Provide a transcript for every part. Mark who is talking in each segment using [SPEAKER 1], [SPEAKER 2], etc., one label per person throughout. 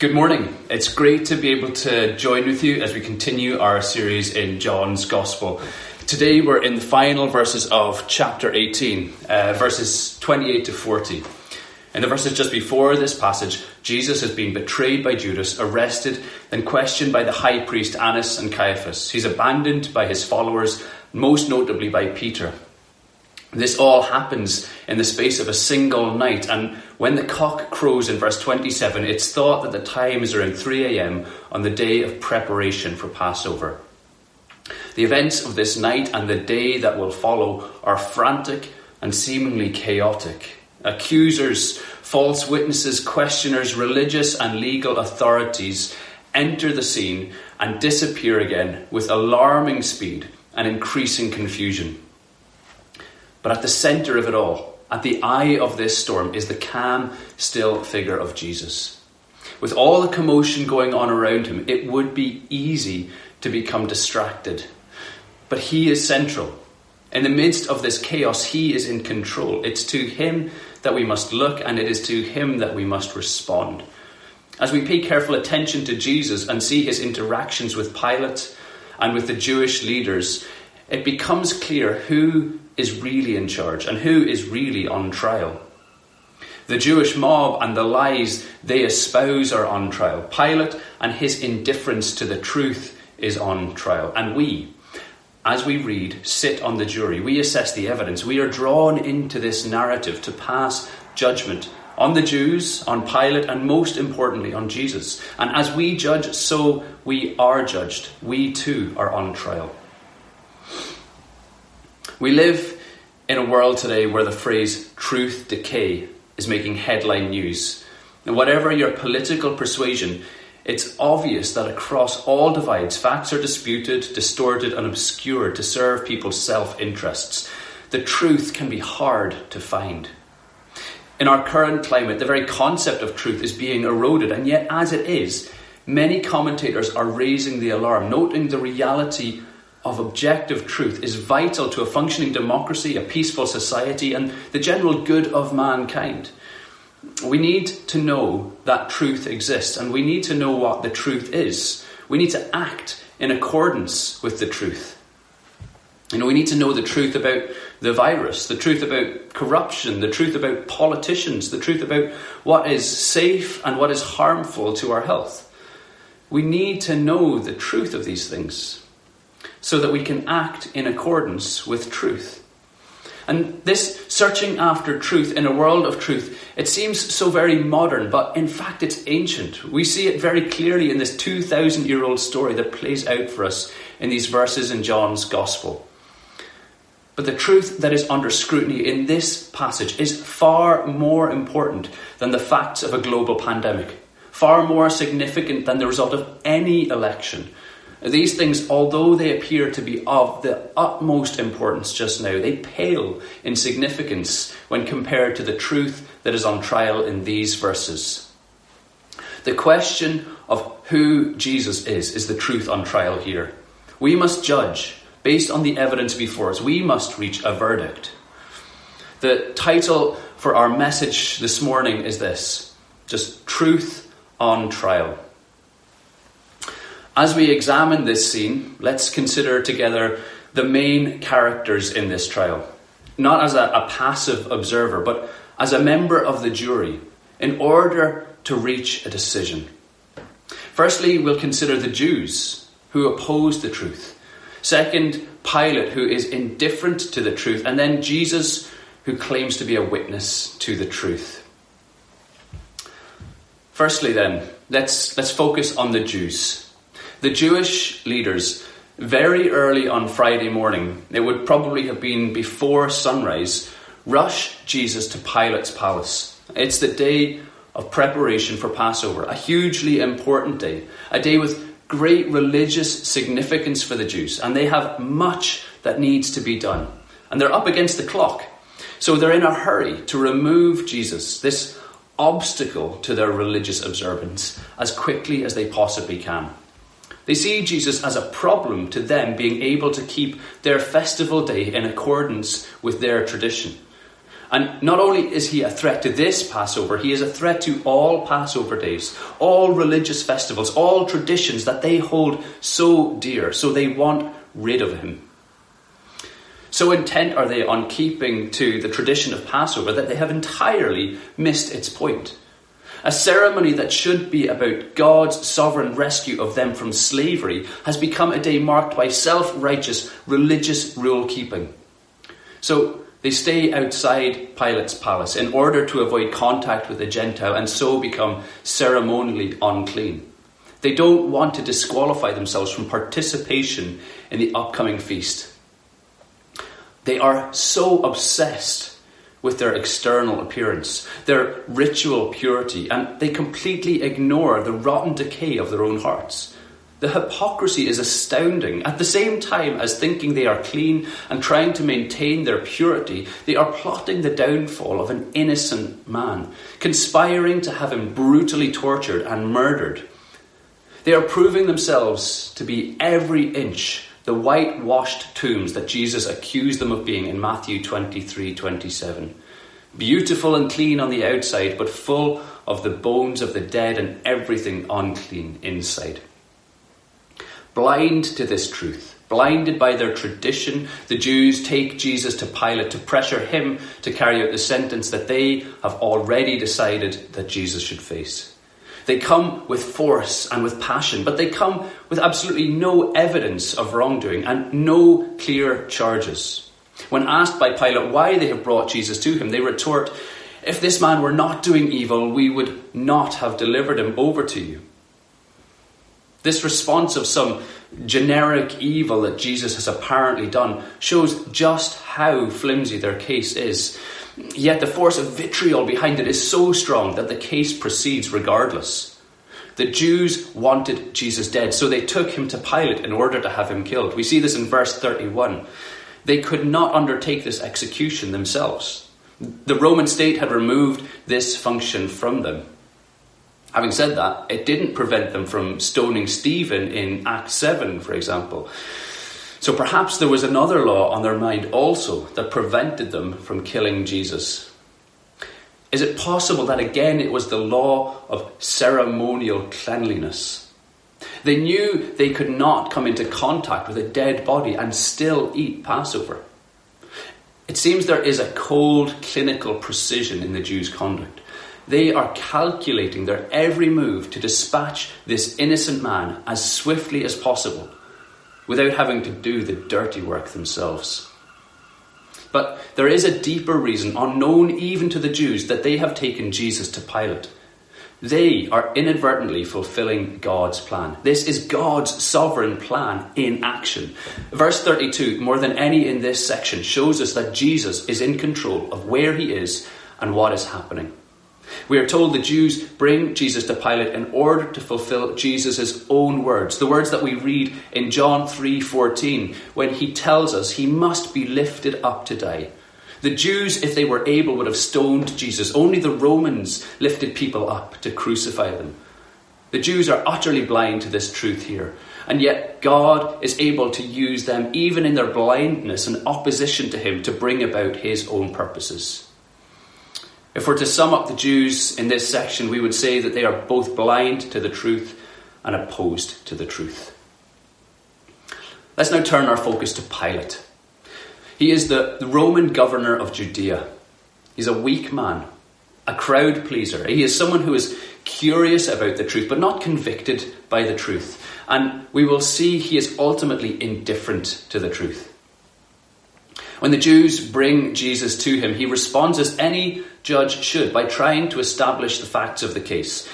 [SPEAKER 1] Good morning. It's great to be able to join with you as we continue our series in John's Gospel. Today we're in the final verses of chapter 18, uh, verses 28 to 40. In the verses just before this passage, Jesus has been betrayed by Judas, arrested, then questioned by the high priest Annas and Caiaphas. He's abandoned by his followers, most notably by Peter. This all happens in the space of a single night, and when the cock crows in verse 27, it's thought that the time is around 3 a.m. on the day of preparation for Passover. The events of this night and the day that will follow are frantic and seemingly chaotic. Accusers, false witnesses, questioners, religious and legal authorities enter the scene and disappear again with alarming speed and increasing confusion. But at the center of it all, at the eye of this storm, is the calm, still figure of Jesus. With all the commotion going on around him, it would be easy to become distracted. But he is central. In the midst of this chaos, he is in control. It's to him that we must look, and it is to him that we must respond. As we pay careful attention to Jesus and see his interactions with Pilate and with the Jewish leaders, it becomes clear who is really in charge and who is really on trial. The Jewish mob and the lies they espouse are on trial. Pilate and his indifference to the truth is on trial. And we, as we read, sit on the jury. We assess the evidence. We are drawn into this narrative to pass judgment on the Jews, on Pilate, and most importantly, on Jesus. And as we judge, so we are judged. We too are on trial. We live in a world today where the phrase truth decay is making headline news. And whatever your political persuasion, it's obvious that across all divides, facts are disputed, distorted, and obscured to serve people's self interests. The truth can be hard to find. In our current climate, the very concept of truth is being eroded, and yet, as it is, many commentators are raising the alarm, noting the reality of objective truth is vital to a functioning democracy, a peaceful society, and the general good of mankind. We need to know that truth exists, and we need to know what the truth is. We need to act in accordance with the truth. You know, we need to know the truth about the virus, the truth about corruption, the truth about politicians, the truth about what is safe and what is harmful to our health. We need to know the truth of these things so that we can act in accordance with truth. And this searching after truth in a world of truth, it seems so very modern, but in fact it's ancient. We see it very clearly in this 2,000 year old story that plays out for us in these verses in John's Gospel. But the truth that is under scrutiny in this passage is far more important than the facts of a global pandemic, far more significant than the result of any election, these things, although they appear to be of the utmost importance just now, they pale in significance when compared to the truth that is on trial in these verses. The question of who Jesus is is the truth on trial here. We must judge based on the evidence before us. We must reach a verdict. The title for our message this morning is this just truth on trial. As we examine this scene, let's consider together the main characters in this trial, not as a, a, passive observer, but as a member of the jury, in order to reach a decision. Firstly, we'll consider the Jews who oppose the truth. Second, Pilate, who is indifferent to the truth. And then Jesus, who claims to be a witness to the truth. Firstly, then, let's, let's focus on the Jews. The Jewish leaders, very early on Friday morning, it would probably have been before sunrise, rush Jesus to Pilate's palace. It's the day of preparation for Passover, a hugely important day, a day with great religious significance for the Jews, and they have much that needs to be done. And they're up against the clock. So they're in a hurry to remove Jesus, this obstacle to their religious observance, as quickly as they possibly can. They see Jesus as a problem to them being able to keep their festival day in accordance with their tradition. And not only is he a threat to this Passover, he is a threat to all Passover days, all religious festivals, all traditions that they hold so dear, so they want rid of him. So intent are they on keeping to the tradition of Passover that they have entirely missed its point. A ceremony that should be about God's sovereign rescue of them from slavery has become a day marked by self righteous religious rule keeping. So they stay outside Pilate's palace in order to avoid contact with the Gentile and so become ceremonially unclean. They don't want to disqualify themselves from participation in the upcoming feast. They are so obsessed with their external appearance, their ritual purity, and they completely ignore the rotten decay of their own hearts. The hypocrisy is astounding. At the same time as thinking they are clean and trying to maintain their purity, they are plotting the downfall of an innocent man, conspiring to have him brutally tortured and murdered. They are proving themselves to be every inch the whitewashed tombs that Jesus accused them of being in Matthew 23 27. Beautiful and clean on the outside, but full of the bones of the dead and everything unclean inside. Blind to this truth, blinded by their tradition, the Jews take Jesus to Pilate to pressure him to carry out the sentence that they have already decided that Jesus should face. They come with force and with passion, but they come with absolutely no evidence of wrongdoing and no clear charges. When asked by Pilate why they have brought Jesus to him, they retort, If this man were not doing evil, we would not have delivered him over to you. This response of some generic evil that Jesus has apparently done shows just how flimsy their case is. Yet the force of vitriol behind it is so strong that the case proceeds regardless. The Jews wanted Jesus dead, so they took him to Pilate in order to have him killed. We see this in verse 31. They could not undertake this execution themselves. The Roman state had removed this function from them. Having said that, it didn't prevent them from stoning Stephen in Acts 7, for example. So perhaps there was another law on their mind also that prevented them from killing Jesus. Is it possible that again it was the law of ceremonial cleanliness? They knew they could not come into contact with a dead body and still eat Passover. It seems there is a cold clinical precision in the Jews' conduct. They are calculating their every move to dispatch this innocent man as swiftly as possible without having to do the dirty work themselves. But there is a deeper reason, unknown even to the Jews, that they have taken Jesus to Pilate. They are inadvertently fulfilling God's plan. This is God's sovereign plan in action. Verse 32, more than any in this section, shows us that Jesus is in control of where he is and what is happening. We are told the Jews bring Jesus to Pilate in order to fulfill Jesus' own words, the words that we read in John 3:14 when he tells us he must be lifted up to die. The Jews, if they were able, would have stoned Jesus. Only the Romans lifted people up to crucify them. The Jews are utterly blind to this truth here, and yet God is able to use them, even in their blindness and opposition to Him, to bring about His own purposes. If we're to sum up the Jews in this section, we would say that they are both blind to the truth and opposed to the truth. Let's now turn our focus to Pilate. He is the, Roman governor of Judea. He's a weak man, a crowd pleaser. He is someone who is curious about the truth, but not convicted by the truth. And we will see he is ultimately indifferent to the truth. When the Jews bring Jesus to him, he responds as any judge should by trying to establish the facts of the case.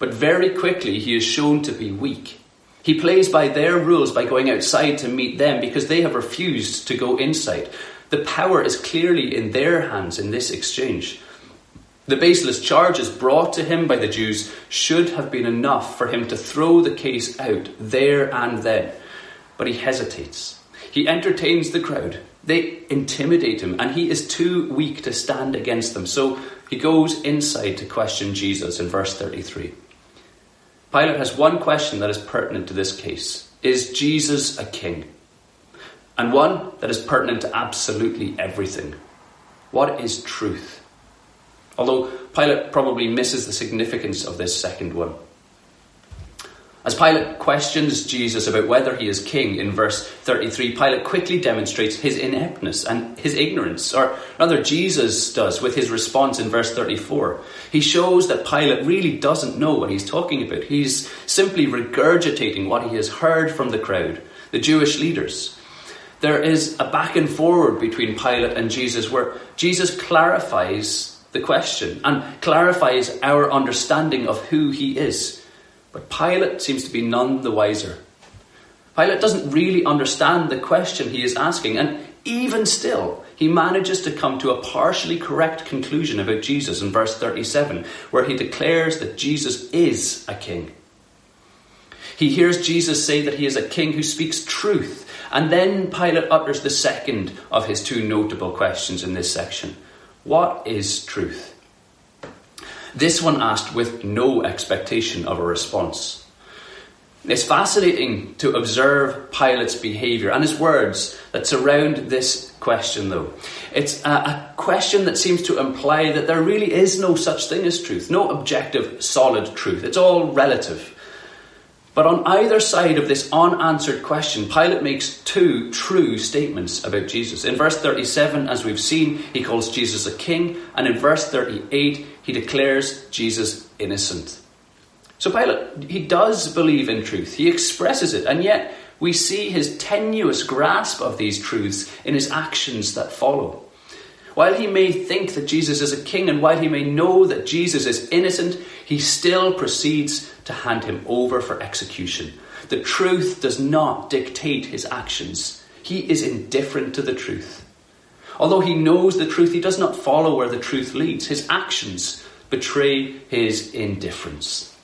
[SPEAKER 1] But very quickly, he is shown to be weak. He plays by their rules by going outside to meet them because they have refused to go inside. The power is clearly in their hands in this exchange. The baseless charges brought to him by the Jews should have been enough for him to throw the case out there and then. But he hesitates. He entertains the crowd they intimidate him, and he is too weak to stand against them. So he goes inside to question Jesus in verse 33. Pilate has one question that is pertinent to this case Is Jesus a king? And one that is pertinent to absolutely everything. What is truth? Although Pilate probably misses the significance of this second one. As Pilate questions Jesus about whether he is king in verse 33, Pilate quickly demonstrates his ineptness and his ignorance, or rather, Jesus does with his response in verse 34. He shows that Pilate really doesn't know what he's talking about. He's simply regurgitating what he has heard from the crowd, the Jewish leaders. There is a back and forward between Pilate and Jesus where Jesus clarifies the question and clarifies our understanding of who he is. But Pilate seems to be none the wiser. Pilate doesn't really understand the question he is asking, and even still, he manages to come to a partially correct conclusion about Jesus in verse 37, where he declares that Jesus is a king. He hears Jesus say that he is a king who speaks truth, and then Pilate utters the second of his two notable questions in this section What is truth? This one asked with no expectation of a response. It's fascinating to observe Pilate's behaviour and his words that surround this question, though. It's a, a, question that seems to imply that there really is no such thing as truth, no objective, solid truth. It's all relative. But on either side of this unanswered question, Pilate makes two true statements about Jesus. In verse 37, as we've seen, he calls Jesus a king, and in verse 38, he declares Jesus innocent. So Pilate, he does believe in truth, he expresses it, and yet we see his tenuous grasp of these truths in his actions that follow. While he may think that Jesus is a king and while he may know that Jesus is innocent, he still proceeds to hand him over for execution. The truth does not dictate his actions. He is indifferent to the truth. Although he knows the truth, he does not follow where the truth leads. His actions betray his indifference.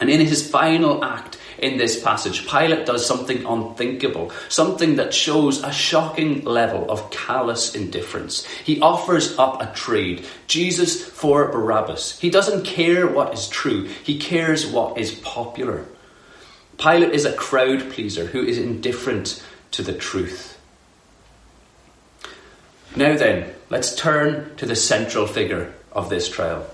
[SPEAKER 1] And in his final act, in this passage. Pilate does something unthinkable, something that shows a shocking level of callous indifference. He offers up a trade Jesus for Barabbas. He doesn't care what is true, he cares what is popular. Pilate is a crowd pleaser who is indifferent to the truth. Now then, let's turn to the central figure of this trial.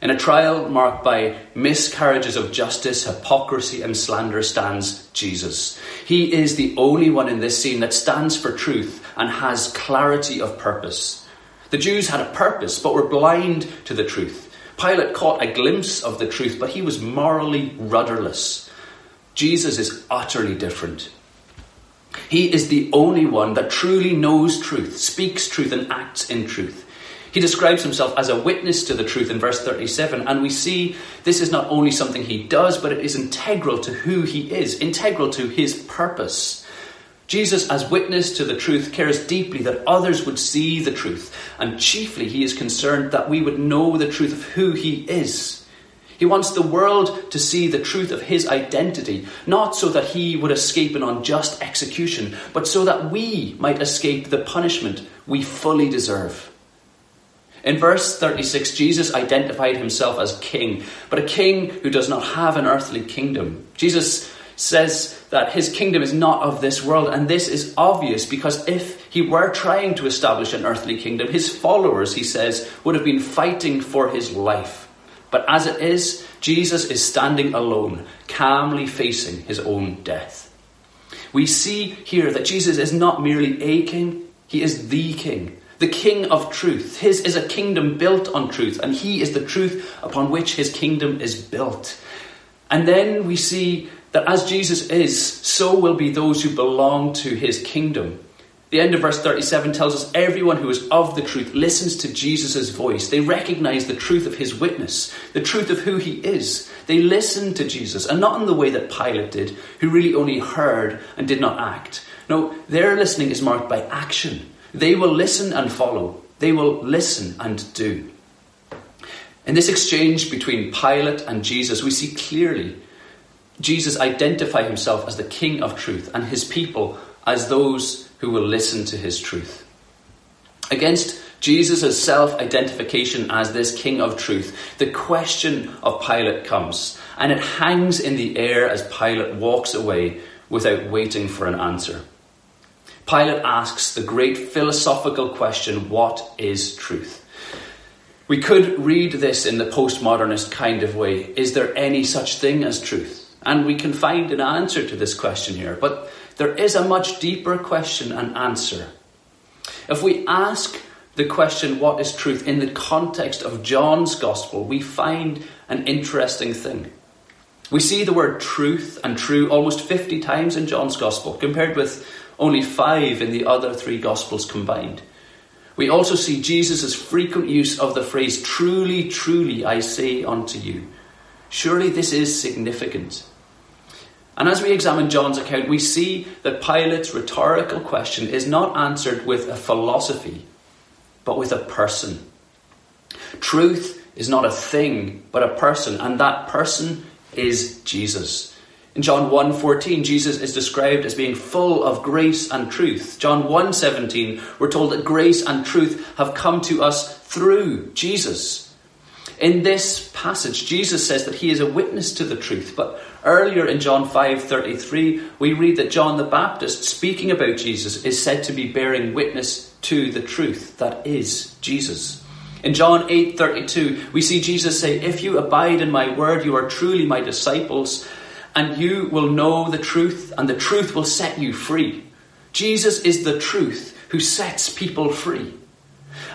[SPEAKER 1] In a trial marked by miscarriages of justice, hypocrisy, and slander stands Jesus. He is the only one in this scene that stands for truth and has clarity of purpose. The Jews had a purpose, but were blind to the truth. Pilate caught a glimpse of the truth, but he was morally rudderless. Jesus is utterly different. He is the only one that truly knows truth, speaks truth, and acts in truth. He describes himself as a witness to the truth in verse 37, and we see this is not only something he does, but it is integral to who he is, integral to his purpose. Jesus, as witness to the truth, cares deeply that others would see the truth, and chiefly he is concerned that we would know the truth of who he is. He wants the world to see the truth of his identity, not so that he would escape an unjust execution, but so that we might escape the punishment we fully deserve. In verse 36, Jesus identified himself as king, but a king who does not have an earthly kingdom. Jesus says that his kingdom is not of this world, and this is obvious because if he were trying to establish an earthly kingdom, his followers, he says, would have been fighting for his life. But as it is, Jesus is standing alone, calmly facing his own death. We see here that Jesus is not merely a king, he is the king the King of truth. His is a kingdom built on truth, and he is the truth upon which his kingdom is built. And then we see that as Jesus is, so will be those who belong to his kingdom. The end of verse 37 tells us everyone who is of the truth listens to Jesus' voice. They recognize the truth of his witness, the truth of who he is. They listen to Jesus, and not in the way that Pilate did, who really only heard and did not act. No, their listening is marked by action. They will listen and follow. They will listen and do. In this exchange between Pilate and Jesus, we see clearly Jesus identify himself as the King of truth and his people as those who will listen to his truth. Against Jesus' self identification as this King of truth, the question of Pilate comes, and it hangs in the air as Pilate walks away without waiting for an answer. Pilate asks the great philosophical question what is truth? We could read this in the postmodernist kind of way is there any such thing as truth? And we can find an answer to this question here, but there is a much deeper question and answer. If we ask the question, what is truth, in the context of John's Gospel, we find an interesting thing. We see the word truth and true almost 50 times in John's Gospel, compared with only five in the other three Gospels combined. We also see Jesus' frequent use of the phrase, truly, truly, I say unto you. Surely this is significant. And as we examine John's account, we see that Pilate's rhetorical question is not answered with a philosophy, but with a person. Truth is not a thing, but a person, and that person is Jesus. In John 1:14, Jesus is described as being full of grace and truth. John 1:17, we're told that grace and truth have come to us through Jesus. In this passage, Jesus says that he is a witness to the truth, but earlier in John 5:33, we read that John the Baptist speaking about Jesus is said to be bearing witness to the truth that is Jesus. In John 8:32, we see Jesus say, "If you abide in my word, you are truly my disciples, and you will know the truth, and the truth will set you free." Jesus is the truth who sets people free.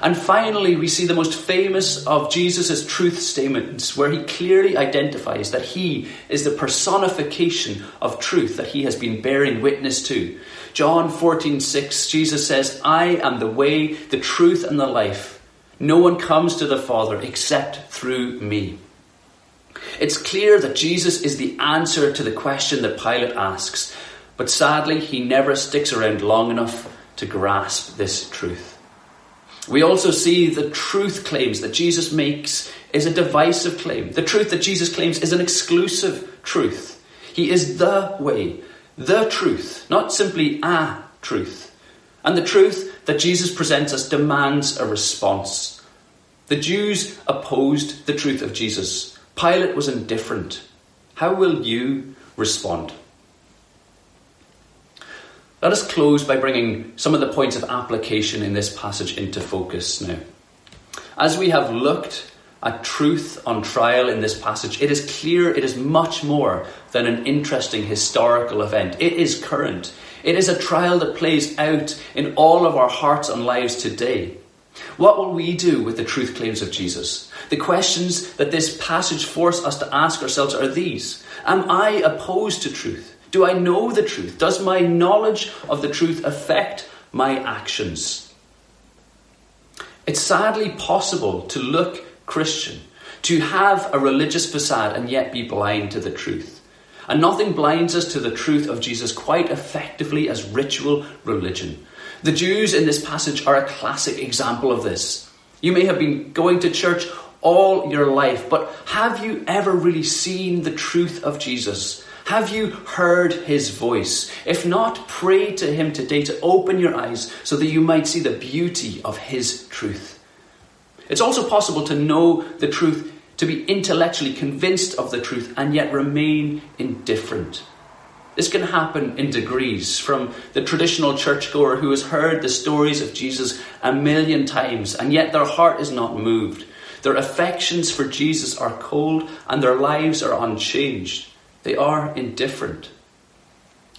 [SPEAKER 1] And finally, we see the most famous of Jesus' truth statements, where he clearly identifies that he is the personification of truth that he has been bearing witness to. John 14, 6, Jesus says, I am the way, the truth, and the life. No one comes to the Father except through me. It's clear that Jesus is the answer to the question that Pilate asks, but sadly, he never sticks around long enough to grasp this truth. We also see the truth claims that Jesus makes is a divisive claim. The truth that Jesus claims is an exclusive truth. He is the way, the truth, not simply a truth. And the truth that Jesus presents us demands a response. The Jews opposed the truth of Jesus. Pilate was indifferent. How will you respond? Let us close by bringing some of the points of application in this passage into focus now. As we have looked at truth on trial in this passage, it is clear it is much more than an interesting historical event. It is current. It is a trial that plays out in all of our hearts and lives today. What will we do with the truth claims of Jesus? The questions that this passage forces us to ask ourselves are these Am I opposed to truth? Do I know the truth? Does my knowledge of the truth affect my actions? It's sadly possible to look Christian, to have a religious facade and yet be blind to the truth. And nothing blinds us to the truth of Jesus quite effectively as ritual religion. The Jews in this passage are a classic example of this. You may have been going to church all your life, but have you ever really seen the truth of Jesus? Have you heard his voice? If not, pray to him today to open your eyes so that you might see the beauty of his truth. It's also possible to know the truth to be intellectually convinced of the truth and yet remain indifferent. This can happen in degrees from the traditional churchgoer who has heard the stories of Jesus a million times and yet their heart is not moved. Their affections for Jesus are cold and their lives are unchanged. They are indifferent.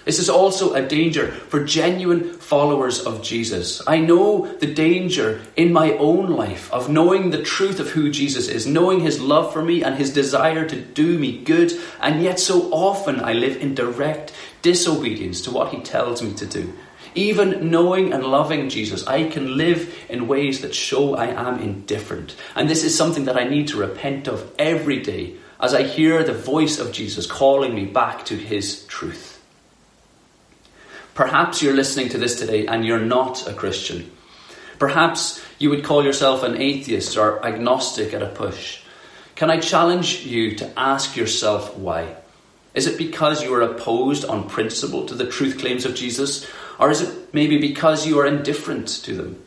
[SPEAKER 1] This is also a danger for genuine followers of Jesus. I know the danger in my own life of knowing the truth of who Jesus is, knowing his love for me and his desire to do me good, and yet so often I live in direct disobedience to what he tells me to do. Even knowing and loving Jesus, I can live in ways that show I am indifferent. And this is something that I need to repent of every day as I hear the voice of Jesus calling me back to his truth. Perhaps you're listening to this today and you're not a Christian. Perhaps you would call yourself an atheist or agnostic at a push. Can I challenge you to ask yourself why? Is it because you are opposed on principle to the truth claims of Jesus? Or is it maybe because you are indifferent to them?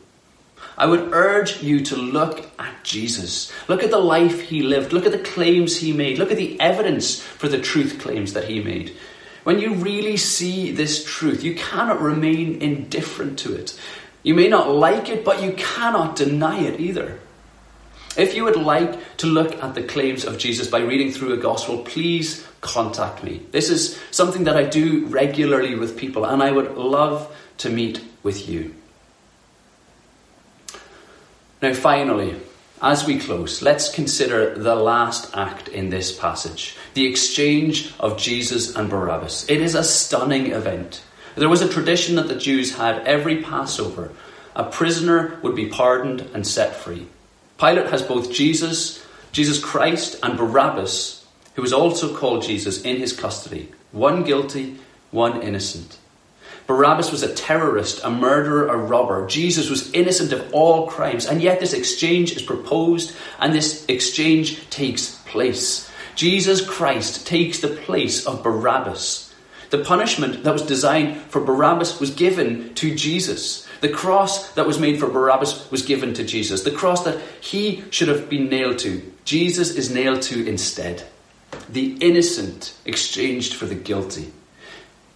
[SPEAKER 1] I would urge you to look at Jesus. Look at the life he lived. Look at the claims he made. Look at the evidence for the truth claims that he made. when you really see this truth, you cannot remain indifferent to it. You may not like it, but you cannot deny it either. If you would like to look at the claims of Jesus by reading through a gospel, please contact me. This is something that I do regularly with people, and I would love to meet with you. Now, finally, as we close, let's consider the last act in this passage the exchange of Jesus and Barabbas. It is a stunning event. There was a tradition that the Jews had every Passover. A prisoner would be pardoned and set free. Pilate has both Jesus, Jesus Christ, and Barabbas, who was also called Jesus, in his custody. One guilty, one innocent. Barabbas was a terrorist, a murderer, a robber. Jesus was innocent of all crimes, and yet this exchange is proposed and this exchange takes place. Jesus Christ takes the place of Barabbas. The punishment that was designed for Barabbas was given to Jesus. The cross that was made for Barabbas was given to Jesus. The cross that he should have been nailed to, Jesus is nailed to instead. The innocent exchanged for the guilty.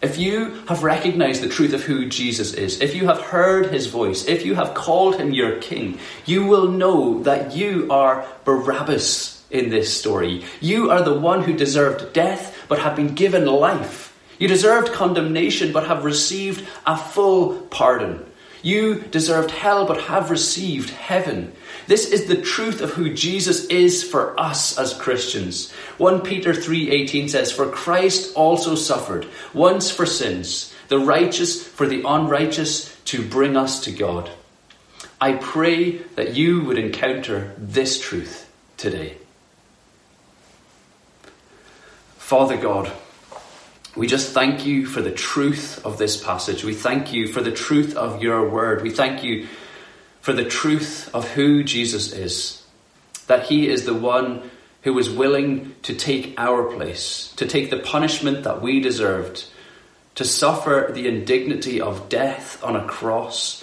[SPEAKER 1] If you have recognized the truth of who Jesus is, if you have heard his voice, if you have called him your king, you will know that you are Barabbas in this story. You are the one who deserved death but have been given life. You deserved condemnation but have received a full pardon. You deserved hell, but have received heaven. This is the truth of who Jesus is for us as Christians. 1 Peter 3:18 says, "For Christ also suffered once for sins, the righteous for the unrighteous, to bring us to God." I pray that you would encounter this truth today. Father God, we just thank you for the truth of this passage. We thank you for the truth of your word. We thank you for the truth of who Jesus is. That he is the one who was willing to take our place, to take the punishment that we deserved, to suffer the indignity of death on a cross,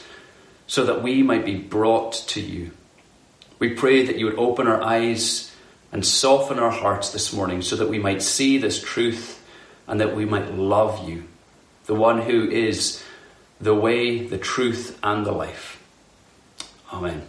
[SPEAKER 1] so that we might be brought to you. We pray that you would open our eyes and soften our hearts this morning so that we might see this truth and that we might love you, the one who is the way, the truth, and the life. Amen.